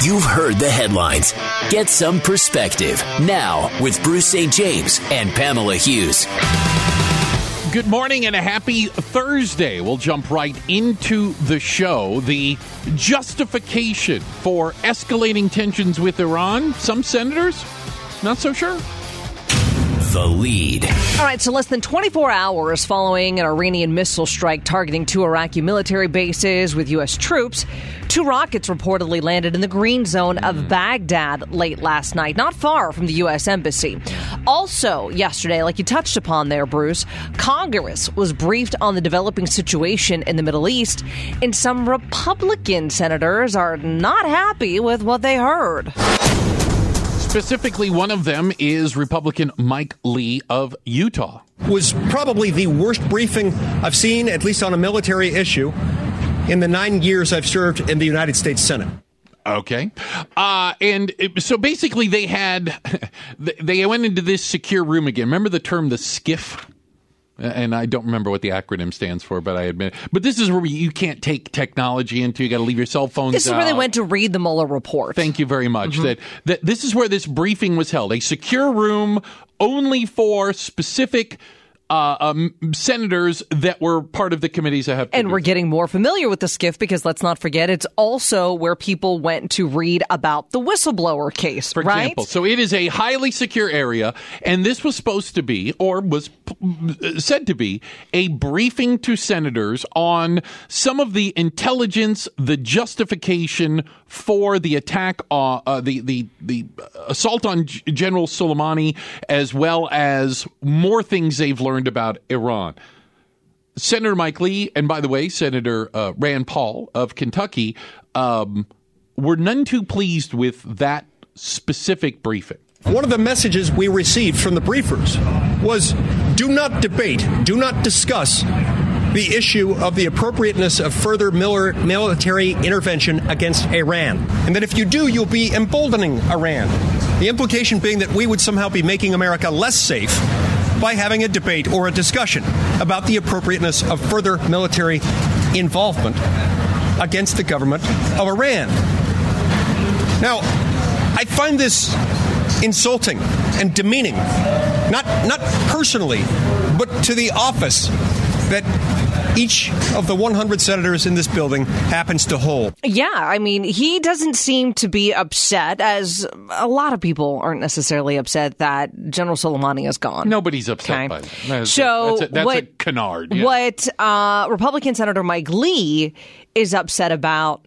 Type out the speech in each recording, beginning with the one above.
You've heard the headlines. Get some perspective now with Bruce St. James and Pamela Hughes. Good morning and a happy Thursday. We'll jump right into the show. The justification for escalating tensions with Iran. Some senators, not so sure. The lead. All right, so less than 24 hours following an Iranian missile strike targeting two Iraqi military bases with U.S. troops, two rockets reportedly landed in the green zone of hmm. Baghdad late last night, not far from the U.S. Embassy. Also, yesterday, like you touched upon there, Bruce, Congress was briefed on the developing situation in the Middle East, and some Republican senators are not happy with what they heard. Specifically, one of them is Republican Mike Lee of Utah. Was probably the worst briefing I've seen, at least on a military issue, in the nine years I've served in the United States Senate. Okay. Uh, and it, so basically, they had, they went into this secure room again. Remember the term the SCIF? And I don't remember what the acronym stands for, but I admit. But this is where you can't take technology into. You got to leave your cell phones. This is where out. they went to read the Mueller report. Thank you very much. Mm-hmm. That that this is where this briefing was held. A secure room only for specific uh, um, senators that were part of the committees that have. And we're getting more familiar with the SCIF because let's not forget it's also where people went to read about the whistleblower case, For right? example, so it is a highly secure area, and this was supposed to be, or was p- said to be, a briefing to senators on some of the intelligence, the justification for the attack, uh, uh, the the the assault on G- General Soleimani, as well as more things they've learned about Iran. Senator Mike Lee, and by the way, Senator uh, Rand Paul of Kentucky, um, were none too pleased with that specific briefing. One of the messages we received from the briefers was do not debate, do not discuss the issue of the appropriateness of further military intervention against Iran. And that if you do, you'll be emboldening Iran. The implication being that we would somehow be making America less safe by having a debate or a discussion about the appropriateness of further military involvement against the government of Iran. Now, I find this insulting and demeaning, not, not personally, but to the office that each of the 100 senators in this building happens to hold. Yeah, I mean, he doesn't seem to be upset, as a lot of people aren't necessarily upset that General Soleimani is gone. Nobody's upset Okay. by that. That's So a, that's a, that's what- a canard. yeah. What uh, Republican Senator Mike Lee is upset about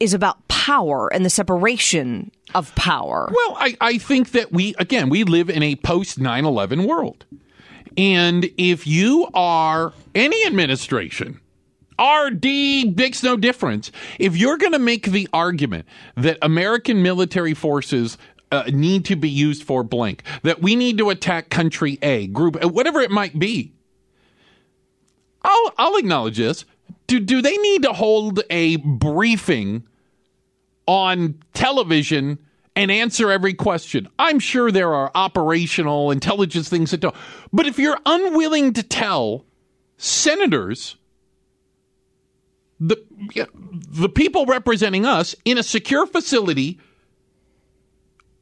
is about power and the separation of power. Well, I, I think that we, again, we live in a post 9 11 world. And if you are any administration, RD makes no difference. If you're going to make the argument that American military forces uh, need to be used for blank, that we need to attack country A, group, uh, whatever it might be, I'll, I'll acknowledge this. Do, do they need to hold a briefing on television and answer every question. I'm sure there are operational intelligence things that don't. But if you're unwilling to tell senators, the the people representing us in a secure facility,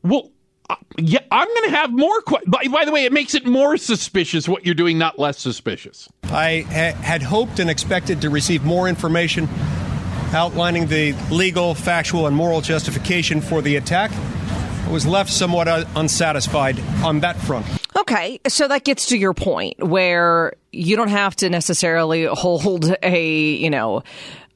well, uh, yeah, I'm going to have more. Que- by, by the way, it makes it more suspicious what you're doing, not less suspicious. I ha- had hoped and expected to receive more information outlining the legal, factual, and moral justification for the attack. I was left somewhat uh, unsatisfied on that front. Okay, so that gets to your point where you don't have to necessarily hold a, you know,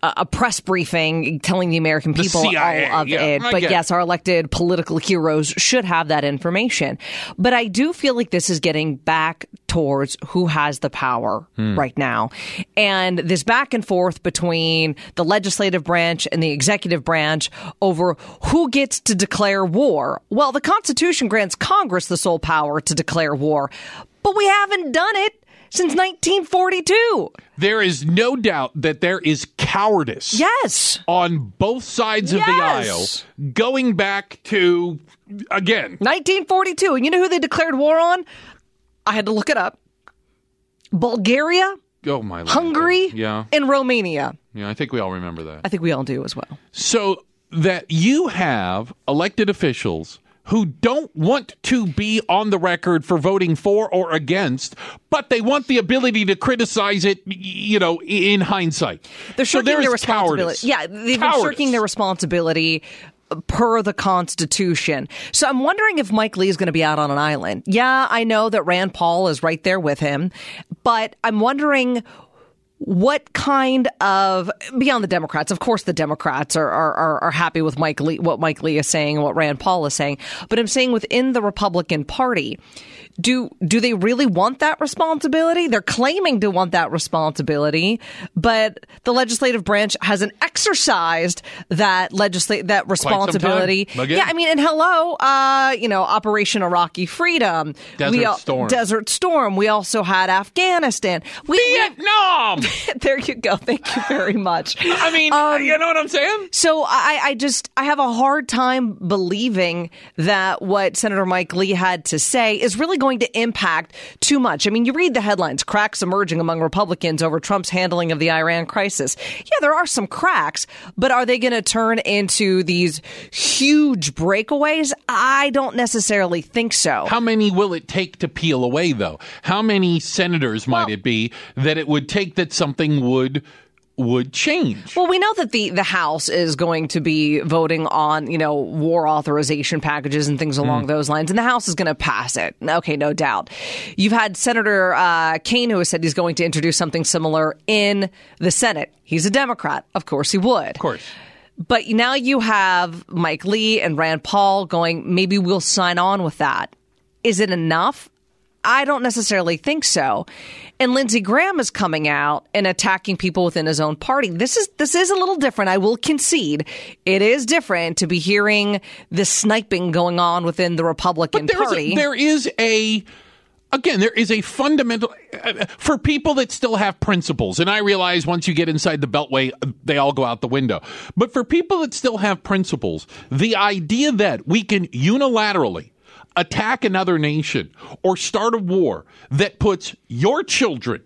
a press briefing telling the American The people CIA, all of yeah, it. I But yes, it. our elected political heroes should have that information. But I do feel like this is getting back towards who has the power Hmm. right now. And this back and forth between the legislative branch and the executive branch over who gets to declare war. Well, the Constitution grants Congress the sole power to declare war, but we haven't done it since 1942. There is no doubt that there is cowardice. Yes. on both sides of the aisle going back to again 1942. And you know who they declared war on? I had to look it up. Bulgaria, oh my Lord. Hungary, yeah and Romania. yeah i think we all remember that I think we all do as well. so that you have elected officials who don't want to be on the record for voting for or against, but they want the ability to criticize it, you know, in hindsight. They're shirking there's their responsibility. cowardice. Yeah, they've Cowardice. been shirking their responsibility uh, per the Constitution. So I'm wondering if Mike Lee is going to be out on an island. Yeah, I know that Rand Paul is right there with him, but I'm wondering what kind of beyond the Democrats? Of course, the Democrats are, are are happy with Mike Lee, what Mike Lee is saying, and what Rand Paul is saying. But I'm saying within the Republican Party, do do they really want that responsibility? They're claiming to want that responsibility, but the legislative branch hasn't exercised that legislate that responsibility. Yeah, I mean, and hello, uh, you know, Operation Iraqi Freedom, Desert we Storm. Desert Storm. We also had Afghanistan. We, we- Vietnam. there you go. Thank you very much. I mean, Um, you know what I'm saying? So I, I just I have a hard time believing that what Senator Mike Lee had to say is really going to impact too much. I mean, you read the headlines: cracks emerging among Republicans over Trump's handling of the Iran crisis. Yeah, there are some cracks, but are they going to turn into these huge breakaways? I don't necessarily think so. How many will it take to peel away, though? How many senators might Well- it be that it would take that something would would change? Well, we know that the, the House is going to be voting on, you know, war authorization packages and things along those lines, and the House is going to pass it. Okay, no doubt. You've had Senator uh, Kaine who has said he's going to introduce something similar in the Senate. He's a Democrat. Of course he would. of course. But now you have Mike Lee and Rand Paul going, maybe we'll sign on with that. Is it enough? I don't necessarily think so. And Lindsey Graham is coming out and attacking people within his own party. This is this is a little different. I will concede. It is different to be hearing the sniping going on within the Republican Party. A, there is a again there is a fundamental uh, for people that still have principles and i realize once you get inside the beltway they all go out the window but for people that still have principles the idea that we can unilaterally attack another nation or start a war that puts your children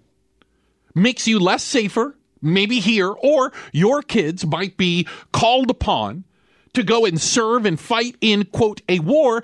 makes you less safer, maybe here, or your kids might be called upon to go and serve and fight in, quote, a war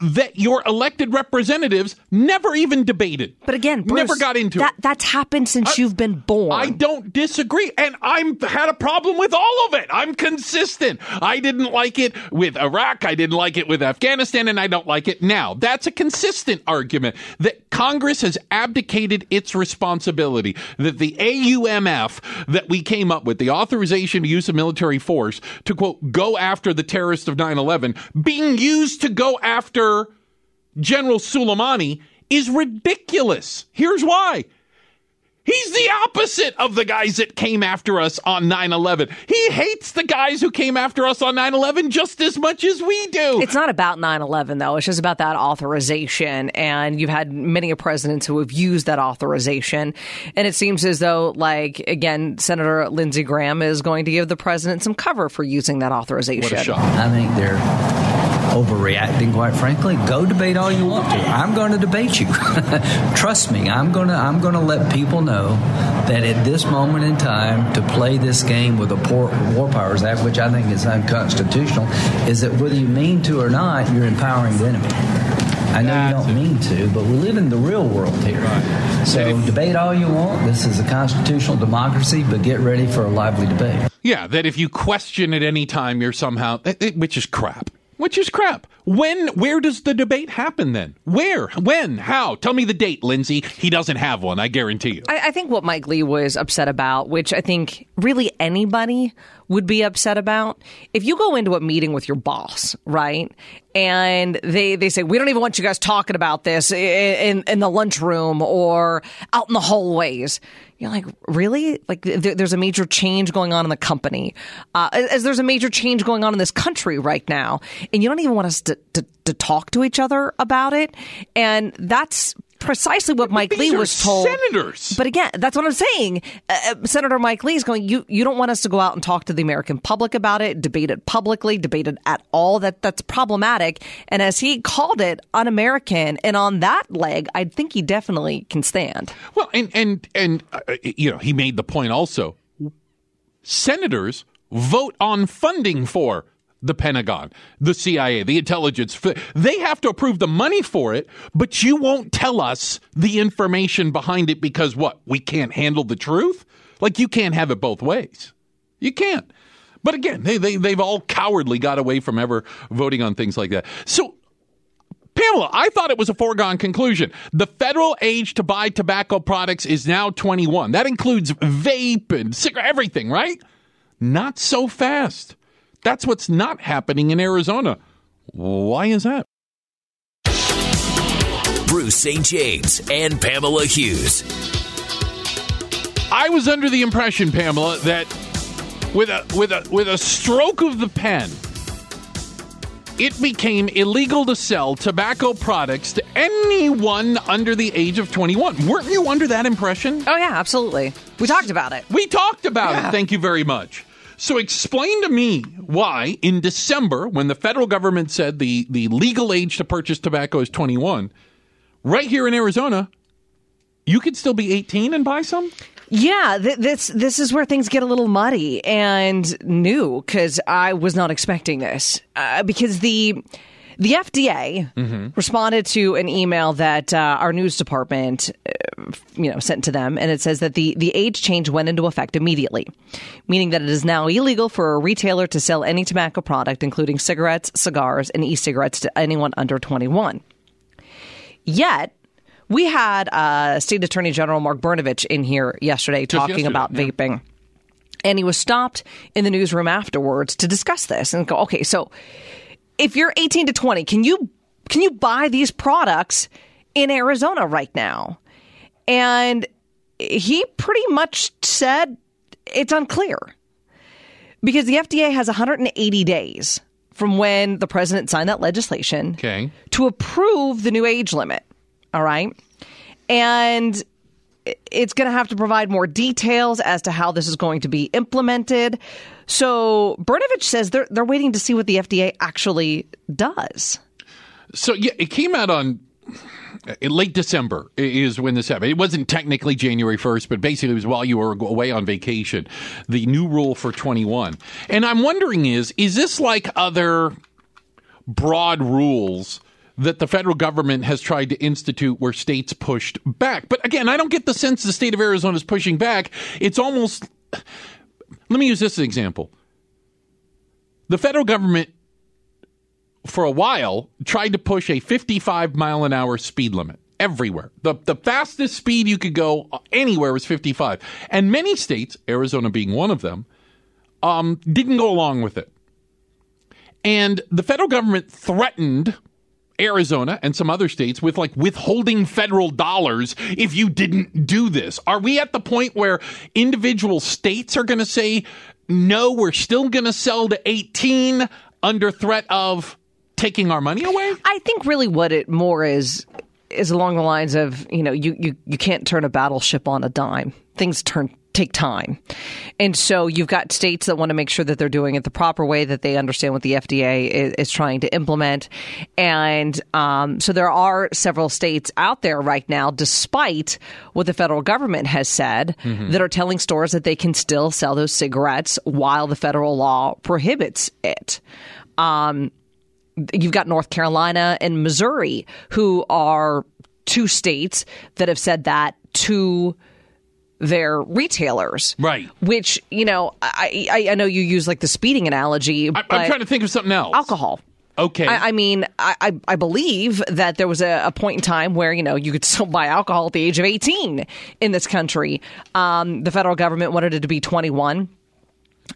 that your elected representatives never even debated. but again, Bruce, never got into that. it. That's happened since you've been born. I don't disagree, and I'm had a problem with all of it. I'm consistent. I didn't like it with Iraq. I didn't like it with Afghanistan, and I don't like it now. That's a consistent argument that Congress has abdicated its responsibility. That the AUMF that we came up with, the authorization to use of military force to quote go after the terrorists of 9/11, being used to go after General Soleimani is ridiculous. Here's why. He's the opposite of the guys that came after us on 9 11. He hates the guys who came after us on 9 11 just as much as we do. It's not about 9 11, though. It's just about that authorization. And you've had many presidents who have used that authorization. And it seems as though, like, again, Senator Lindsey Graham is going to give the president some cover for using that authorization. what a shock. I think they're overreacting, quite frankly. Go debate all you want to. I'm going to debate you. Trust me, I'm going to I'm going to let people know that at this moment in time, to play this game with the War Powers Act, which I think is unconstitutional, is that whether you mean to or not, you're empowering the enemy. I know you don't mean to, but we live in the real world here. So debate all you want. This is a constitutional democracy, but get ready for a lively debate. Yeah, that if you question at any time, you're somehow, eh, eh, which is crap. Which is crap. When, where does the debate happen then? Where? When? How? Tell me the date, Lindsey. He doesn't have one, I guarantee you. I, I think what Mike Lee was upset about, which I think really anybody would be upset about, if you go into a meeting with your boss, right, and they they say we don't even want you guys talking about this in in the lunchroom or out in the hallways. You're like, really? Like, th- there's a major change going on in the company, uh, as there's a major change going on in this country right now, and you don't even want us to, to, to talk to each other about it. And that's precisely what Mike Lee was told. senators. But again, that's what I'm saying. Uh, uh, Senator Mike Lee is going. You you don't want us to go out and talk to the American public about it, debate it publicly, debate it at all. That that's problematic. And as he called it, un-American. And on that leg, I think he definitely can stand. Well, and and and uh, you know, he made the point also. Senators vote on funding for the Pentagon, the CIA, the intelligence. They have to approve the money for it, but you won't tell us the information behind it because what? We can't handle the truth? Like you can't have it both ways. You can't. But again, they, they, they've all cowardly got away from ever voting on things like that. So, Pamela, I thought it was a foregone conclusion. The federal age to buy tobacco products is now 21. That includes vape and cigarette, everything, right? Not so fast. That's what's not happening in Arizona. Why is that? Bruce St. James and Pamela Hughes. I was under the impression, Pamela, that with a with a with a stroke of the pen, it became illegal to sell tobacco products to anyone under the age of 21. Weren't you under that impression? Oh yeah, absolutely. We talked about it. We talked about yeah. it. Thank you very much. So explain to me why in December, when the federal government said the, the legal age to purchase tobacco is 21, right here in Arizona, you could still be 18 and buy some? Yeah, th- this this is where things get a little muddy and new because I was not expecting this uh, because the the FDA mm-hmm. responded to an email that uh, our news department, uh, you know, sent to them, and it says that the the age change went into effect immediately, meaning that it is now illegal for a retailer to sell any tobacco product, including cigarettes, cigars, and e-cigarettes, to anyone under 21. Yet, we had uh, State Attorney General Mark Brnovich in here yesterday talking yesterday, about yeah. vaping. And he was stopped in the newsroom afterwards to discuss this and go, okay, so if you're 18 to 20, can you can you buy these products in Arizona right now? And he pretty much said it's unclear because the FDA has 180 days from when the president signed that legislation okay. to approve the new age limit. All right. And it's going to have to provide more details as to how this is going to be implemented. So Brnovich says they're they're waiting to see what the FDA actually does. So yeah, it came out on late December is when this happened. It wasn't technically January 1st, but basically it was while you were away on vacation. The new rule for 21. And I'm wondering is is this like other broad rules that the federal government has tried to institute where states pushed back? But again, I don't get the sense the state of Arizona is pushing back. It's almost let me use this as an example. The federal government, for a while, tried to push a 55 mile an hour speed limit everywhere. The, the fastest speed you could go anywhere was 55. And many states, Arizona being one of them, um, didn't go along with it. And the federal government threatened Arizona and some other states with like withholding federal dollars if you didn't do this. Are we at the point where individual states are going to say, no, we're still going to sell to 18 under threat of taking our money away? I think really what it more is is along the lines of, you know, you, you, you can't turn a battleship on a dime. Things turn take time. And so you've got states that want to make sure that they're doing it the proper way, that they understand what the FDA is, is trying to implement. And um, so there are several states out there right now, despite what the federal government has said, mm-hmm. that are telling stores that they can still sell those cigarettes while the federal law prohibits it. Um, you've got North Carolina and Missouri, who are two states that have said that to their retailers. Right. Which, you know, I, I, I know you use like the speeding analogy. I, am trying to think of something else. Alcohol. Okay. I, I mean, I, I believe that there was a, a, point in time where, you know, you could still buy alcohol at the age of 18 in this country. Um, the federal government wanted it to be 21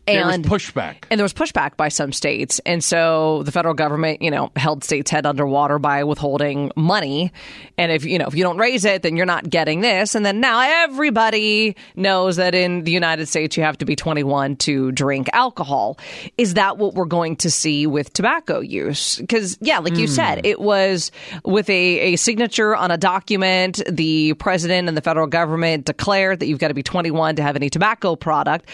and there was pushback. And there was pushback by some states. And so the federal government, you know, held states' head underwater by withholding money. And if, you know, if you don't raise it, then you're not getting this. And then now everybody knows that in the United States, you have to be 21 to drink alcohol. Is that what we're going to see with tobacco use? Because, yeah, like you mm. said, hmm. it was with a, a signature on a document. The president and the federal government declared that you've got to be 21 to have any tobacco product.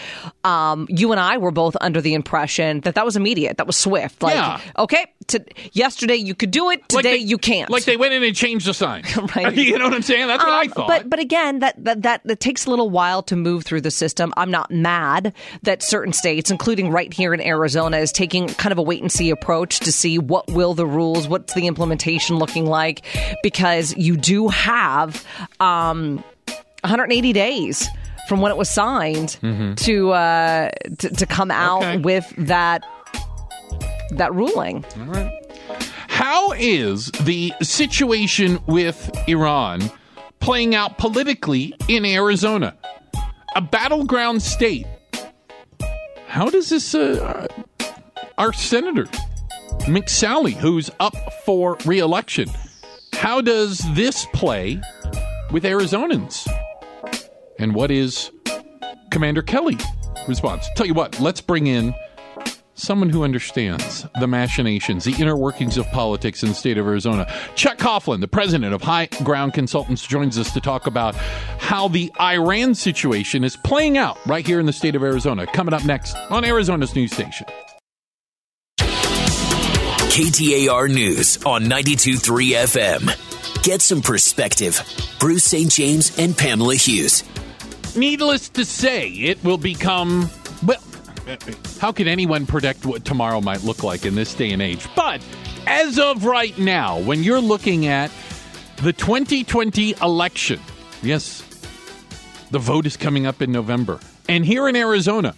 Um, you you and I were both under the impression that that was immediate, that was swift. Like, Yeah. okay, to, yesterday you could do it, Like today they- you can't. Like they went in and changed the sign. Right. you know what I'm saying? That's what I Um, thought. But but again, that, that that that takes a little while to move through the system. I'm not mad that certain states, including right here in Arizona, is taking kind of a wait and see approach to see what will the rules, what's the implementation looking like, because you do have um, 180 days from when it was signed to, uh, to to come out Mm-hmm. Okay. with that that ruling. How is the situation with Iran playing out politically in Arizona? A battleground state. How does this, uh, our senator, McSally, who's up for reelection, how does this play with Arizonans? And what is Commander Kelly response? Tell you what, let's bring in someone who understands the machinations, the inner workings of politics in the state of Arizona. Chuck Coughlin, the president of High Ground Consultants, joins us to talk about how the Iran situation is playing out right here in the state of Arizona. Coming up next on Arizona's news station. KTAR News on 92.3 FM. Get some perspective. Bruce St. James and Pamela Hughes. Needless to say, it will become, well, how can anyone predict what tomorrow might look like in this day and age? But as of right now, when you're looking at the 2020 election, yes, the vote is coming up in November. And here in Arizona,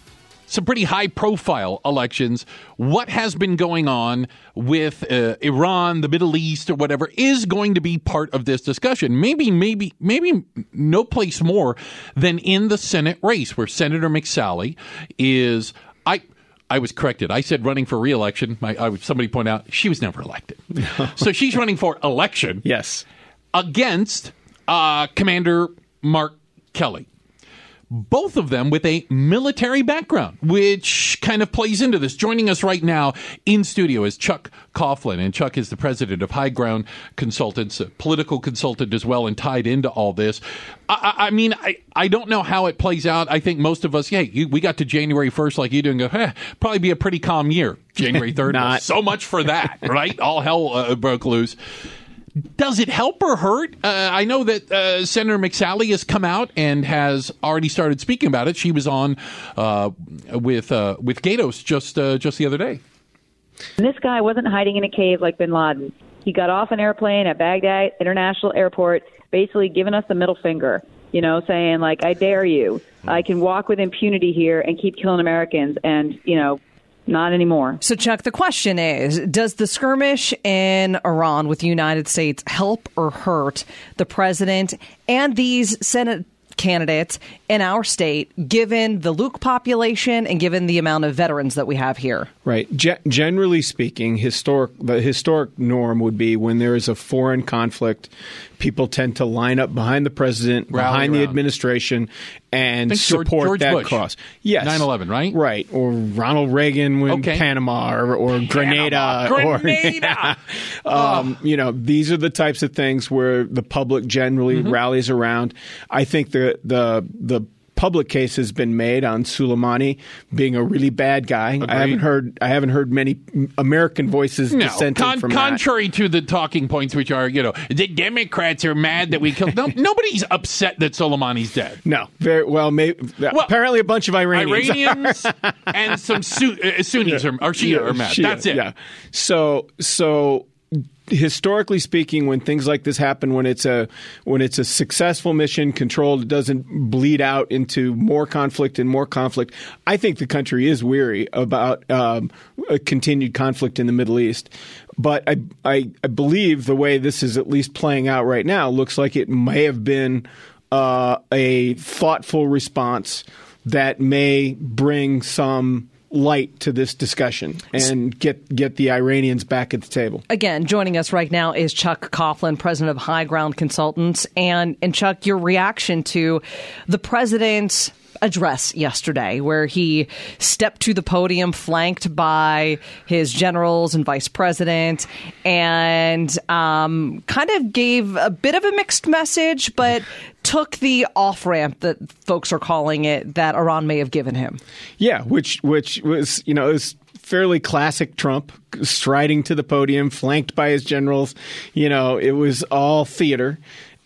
some pretty high profile elections. What has been going on with uh, Iran, the Middle East, or whatever is going to be part of this discussion. Maybe, maybe, maybe no place more than in the Senate race where Senator McSally is. I. I was corrected. I said running for reelection. My, I, somebody pointed out she was never elected. so she's running for election Yes. against uh, Commander Mark Kelly. Both of them with a military background, which kind of plays into this. Joining us right now in studio is Chuck Coughlin, and Chuck is the president of High Ground Consultants, a political consultant as well, and tied into all this. I, I mean, I, I don't know how it plays out. I think most of us, yeah, you, we got to January 1st like you do and go, eh, probably be a pretty calm year. January 3rd, Not. so much for that, right? All hell uh, broke loose. Does it help or hurt? Uh, I know that uh, Senator McSally has come out and has already started speaking about it. She was on uh, with uh, with Gaydos just uh, just the other day. This guy wasn't hiding in a cave like bin Laden. He got off an airplane at Baghdad International Airport, basically giving us the middle finger, you know, saying, like, I dare you. I can walk with impunity here and keep killing Americans. And, you know, not anymore. So, Chuck, the question is Does the skirmish in Iran with the United States help or hurt the president and these Senate candidates in our state, given the Luke population and given the amount of veterans that we have here? Right. Ge- generally speaking, historic the historic norm would be when there is a foreign conflict, people tend to line up behind the president, Rally behind the administration, and Think George- support George that Bush. cause. Yes, 9/11, right? Right. Or Ronald Reagan when Okay. Panama or, or Grenada. or- Grenada! um, you know, these are the types of things where the public generally Mm-hmm. rallies around. I think the the the public case has been made on Soleimani being a really bad guy. I haven't heard I haven't heard many American voices No, dissenting con- from contrary to the talking points, which are, you know, the Democrats are mad that we killed. No, nobody's upset that Soleimani's dead. No, very well. Maybe, apparently, a bunch of Iranians. Iranians and some Su- uh, Sunnis are, or Shia are mad. Shia, That's it. Yeah. So so historically speaking, when things like this happen, when it's a when it's a successful mission controlled, it doesn't bleed out into more conflict and more conflict. I think the country is weary about um, a continued conflict in the Middle East. But I, I I believe the way this is at least playing out right now looks like it may have been uh, a thoughtful response that may bring some light to this discussion and get get the Iranians back at the table. Again, joining us right now is Chuck Coughlin, president of High Ground Consultants. And, and Chuck, your reaction to the president's address yesterday, where he stepped to the podium flanked by his generals and vice president and um, kind of gave a bit of a mixed message, but took the off ramp that folks are calling it that Iran may have given him. Yeah, which which was you know it was fairly classic Trump striding to the podium, flanked by his generals. You know, it was all theater.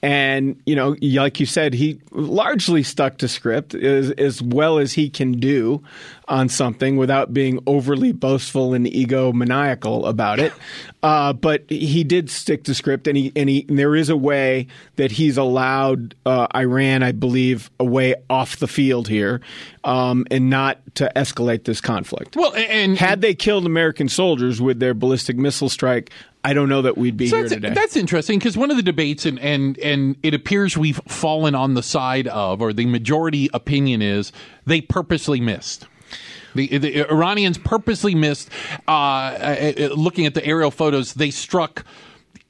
And, you know, like you said, he largely stuck to script as, as well as he can do on something without being overly boastful and egomaniacal about it. Uh, but he did stick to script, and he and he and there is a way that he's allowed uh, Iran, I believe, a way off the field here, um, and not to escalate this conflict. Well, and had they killed American soldiers with their ballistic missile strike, I don't know that we'd be so here that's, today. that's interesting because one of the debates, and, and and it appears we've fallen on the side of, or the majority opinion is they purposely missed. The, the Iranians purposely missed. Uh, uh, uh, looking at the aerial photos, they struck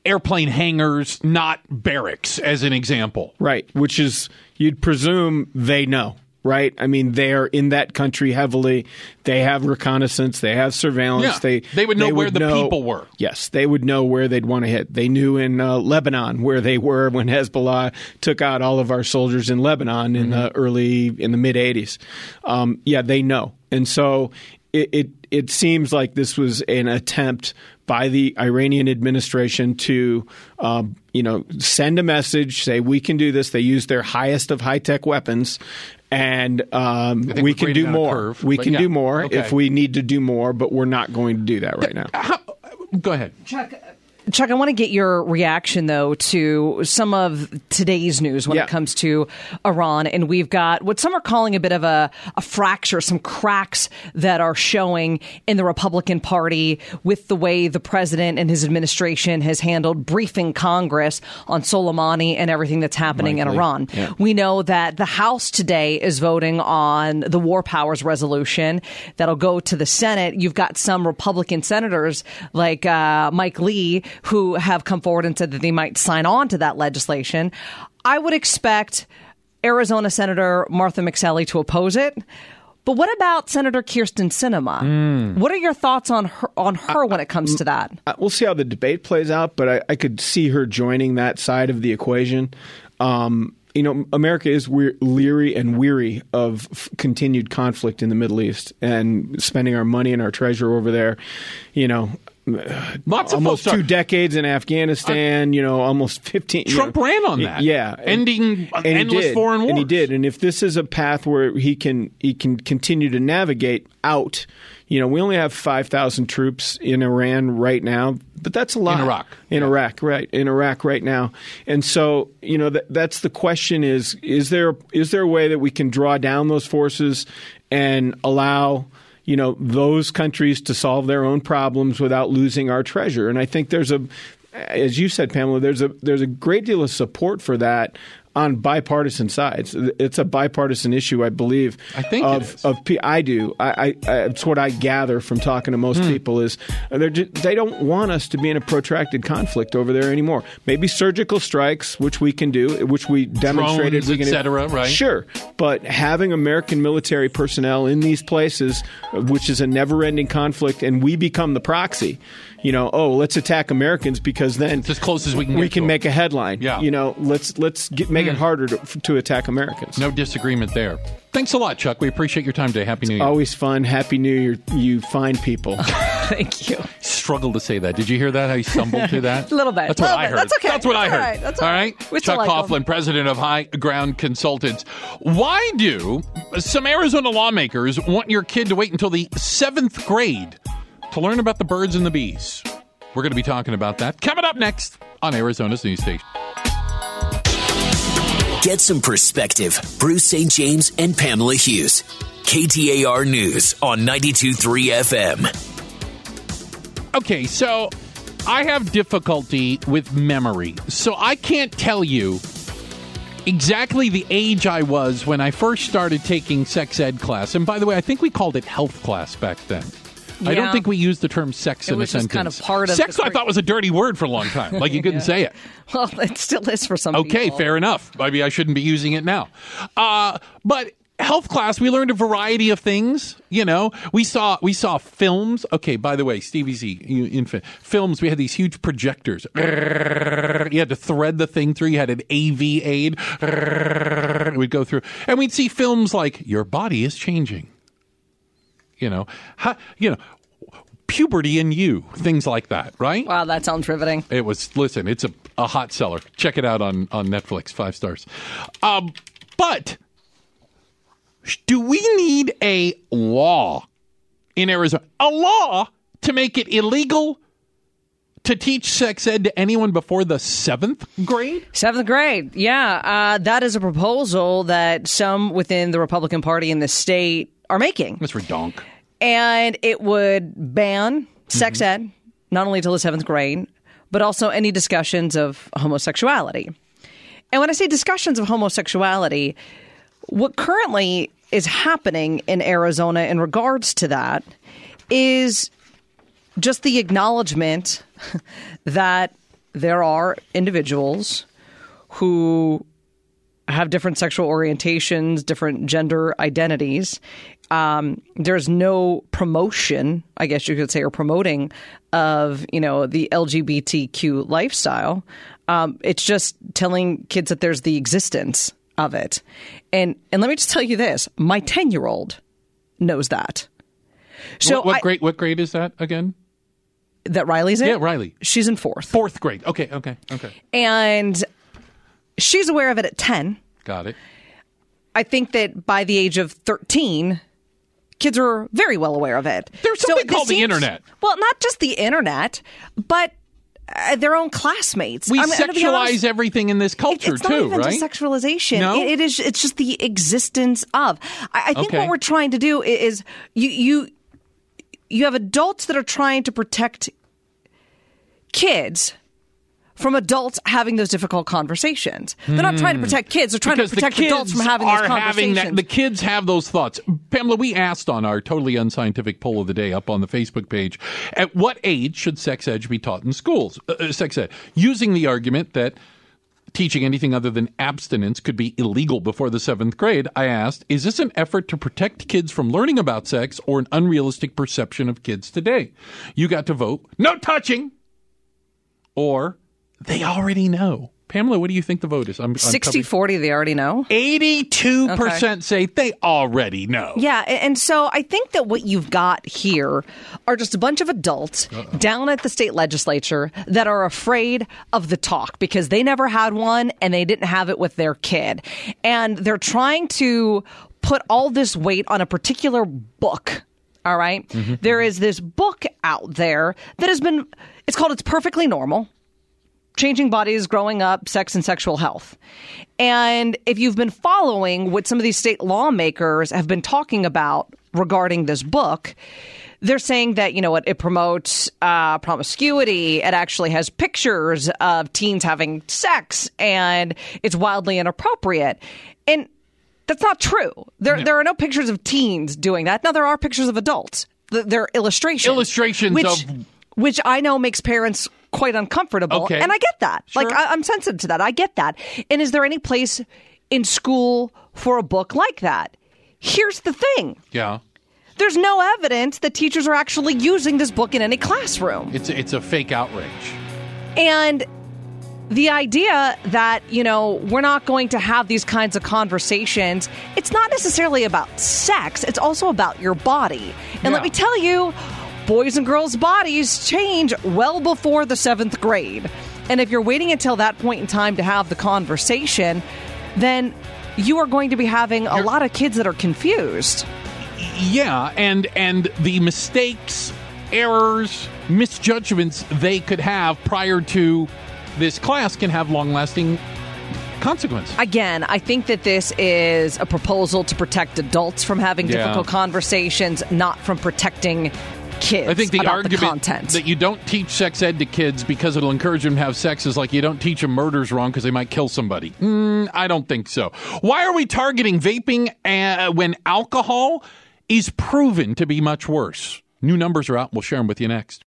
airplane hangars, not barracks, as an example. Right, which is you'd presume they know. Right, I mean they're in that country heavily. They have reconnaissance, they have surveillance. Yeah, they they would know where the know- people were. Yes, they would know where they'd want to hit. They knew in uh, Lebanon where they were when Hezbollah took out all of our soldiers in Lebanon in the early in the mid '80s. Um, yeah, they know, and so it, it it seems like this was an attempt by the Iranian administration to, um, you know, send a message, say we can do this. They use their highest of high tech weapons, and um, we can do more. curve, we can yeah. do more Okay. if we need to do more, but we're not going to do that right now. How, go ahead. Chuck, I want to get your reaction though to some of today's news when Yeah. it comes to Iran, and we've got what some are calling a bit of a, a fracture, some cracks that are showing in the Republican Party with the way the president and his administration has handled briefing Congress on Soleimani and everything that's happening in. Iran. Yeah. We know that the House today is voting on the War Powers resolution that'll go to the Senate. You've got some Republican senators like uh, Mike Lee who have come forward and said that they might sign on to that legislation. I would expect Arizona Senator Martha McSally to oppose it. But what about Senator Kyrsten Sinema? What are your thoughts on her, on her when it comes to that? Uh, we'll see how the debate plays out, but I, I could see her joining that side of the equation. Um, you know, America is we- leery and weary of f- continued conflict in the Middle East and spending our money and our treasure over there. You know, Lots of almost two decades in Afghanistan. you know, almost fifteen. you Trump know. ran on that. yeah, Ending and endless foreign and he did. And if this is a path where he can he can continue to navigate out, you know, we only have five thousand troops in Iran right now, but that's a lot In Iraq. In Yeah. Iraq, right? In Iraq right now, and so you know that that's the question: is is there is there a way that we can draw down those forces and allow you know those countries to solve their own problems without losing our treasure? And I think there's a, as you said, Pamela, there's a there's a great deal of support for that on bipartisan sides. It's a bipartisan issue, I believe. I think of of pe- I do. I, I, I it's what I gather from talking to Hmm. most people is they're they don't want us to be in a protracted conflict over there anymore. Maybe surgical strikes, which we can do, which we demonstrated Drones, we can do. et cetera, right? Sure, but having American military personnel in these places, which is a never-ending conflict, and we become the proxy. You know, oh, let's attack Americans because then It's as close as we can we get can to it. make a headline. Yeah. You know, let's let's get, make it hmm. harder to, to attack Americans. No disagreement there. Thanks a lot, Chuck. We appreciate your time today. Happy New Year. Always fun. Happy New Year, you fine people. Thank you. Struggled to say that. Did you hear that? How you stumbled through that? A little bit. That's what I bit. heard. That's okay. That's what I That's heard. all right. That's all all right. right. We still Chuck like 'em. Coughlin, president of High Ground Consultants. Why do some Arizona lawmakers want your kid to wait until the seventh grade to learn about the birds and the bees? We're going to be talking about that coming up next on Arizona's news station. Get some perspective. Bruce St. James and Pamela Hughes. KTAR News on 92.3 FM. Okay, so I have difficulty with memory. So I can't tell you exactly the age I was when I first started taking sex ed class. And by the way, I think we called it health class back then. I don't think we used the term sex It in a sentence. kind of part of sex. I thought was a dirty word for a long time. Like you couldn't say it. Well, it still is for some Okay, people. fair enough. Maybe I shouldn't be using it now. Uh, but health class we learned a variety of things you know we saw we saw films okay by the way stevie z you, in films we had these huge projectors you had to thread the thing through you had an av aid we'd go through and we'd see films like your body is changing you know how, you know puberty in you things like that right Wow, that sounds riveting. it was listen, it's a, a hot seller. Check it out on, on Netflix, five stars. Um, but do we need a law in Arizona? A law to make it illegal to teach sex ed to anyone before the seventh grade? Seventh grade, yeah. Uh, that is a proposal that some within the Republican Party in the state are making. That's redonk. And it would ban sex mm-hmm. ed, not only till the seventh grade, but also any discussions of homosexuality. And when I say discussions of homosexuality, what currently is happening in Arizona in regards to that is just the acknowledgement that there are individuals who have different sexual orientations, different gender identities. Um, there's no promotion, I guess you could say, or promoting of you know the LGBTQ lifestyle. Um, it's just telling kids that there's the existence of it, and and let me just tell you this: my ten year old knows that. So what, what I- grade? What grade is that again? that Riley's in. Yeah, Riley. She's in fourth, Fourth grade. Okay, okay, okay. and she's aware of it at ten. Got it. I think that by the age of 13, kids are very well aware of it. There's something this called the internet. Well, not just the internet, but uh, their own classmates. We gonna be sexualize honest, everything in this culture it's not too, even right? just sexualization. No? It- it is. It's just the existence of. I, I think Okay. what we're trying to do i- is you you you have adults that are trying to protect kids from adults having those difficult conversations. They're not trying to protect kids. They're trying Hmm. because to protect adults from having those are having conversations. that. The kids have those thoughts. Pamela, we asked on our totally unscientific poll of the day up on the Facebook page: At what age should sex ed be taught in schools? Uh, uh, sex ed, using the argument that. Teaching anything other than abstinence could be illegal before the seventh grade. I asked, is this an effort to protect kids from learning about sex or an unrealistic perception of kids today? You got to vote no touching or they already know. Pamela, what do you think the vote is? I'm, I'm 60 40, they already know. 82% say they already know. Yeah, and so I think that what you've got here are just a bunch of adults down at the state legislature that are afraid of the talk because they never had one and they didn't have it with their kid. And they're trying to put all this weight on a particular book. All right? Mm-hmm. There is this book out there that has been, it's called It's Perfectly Normal changing bodies, growing up, sex and sexual health. And if you've been following what some of these state lawmakers have been talking about regarding this book, they're saying that you know what it promotes uh, promiscuity. It actually has pictures of teens having sex, and it's wildly inappropriate. And that's not true. There, there are no pictures of teens doing that. Now there are pictures of adults. They're illustrations. Illustrations which, of- which I know makes parents quite uncomfortable, Okay. and I get that. Like I, I'm sensitive to that. I get that. And is there any place in school for a book like that? Here's the thing. Yeah. There's no evidence that teachers are actually using this book in any classroom. It's it's a fake outrage. And the idea that, you know, we're not going to have these kinds of conversations, it's not necessarily about sex, it's also about your body. And let me tell you, boys and girls' bodies change well before the seventh grade. And if you're waiting until that point in time to have the conversation, then you are going to be having a lot of kids that are confused. Yeah, and and the mistakes, errors, misjudgments they could have prior to this class can have long-lasting consequence. Again, I think that this is a proposal to protect adults from having Yeah. difficult conversations, not from protecting kids. I think the argument the that you don't teach sex ed to kids because it'll encourage them to have sex is like you don't teach them murders wrong because they might kill somebody. Mm, I don't think so. Why are we targeting vaping uh, when alcohol is proven to be much worse? New numbers are out. We'll share them with you next.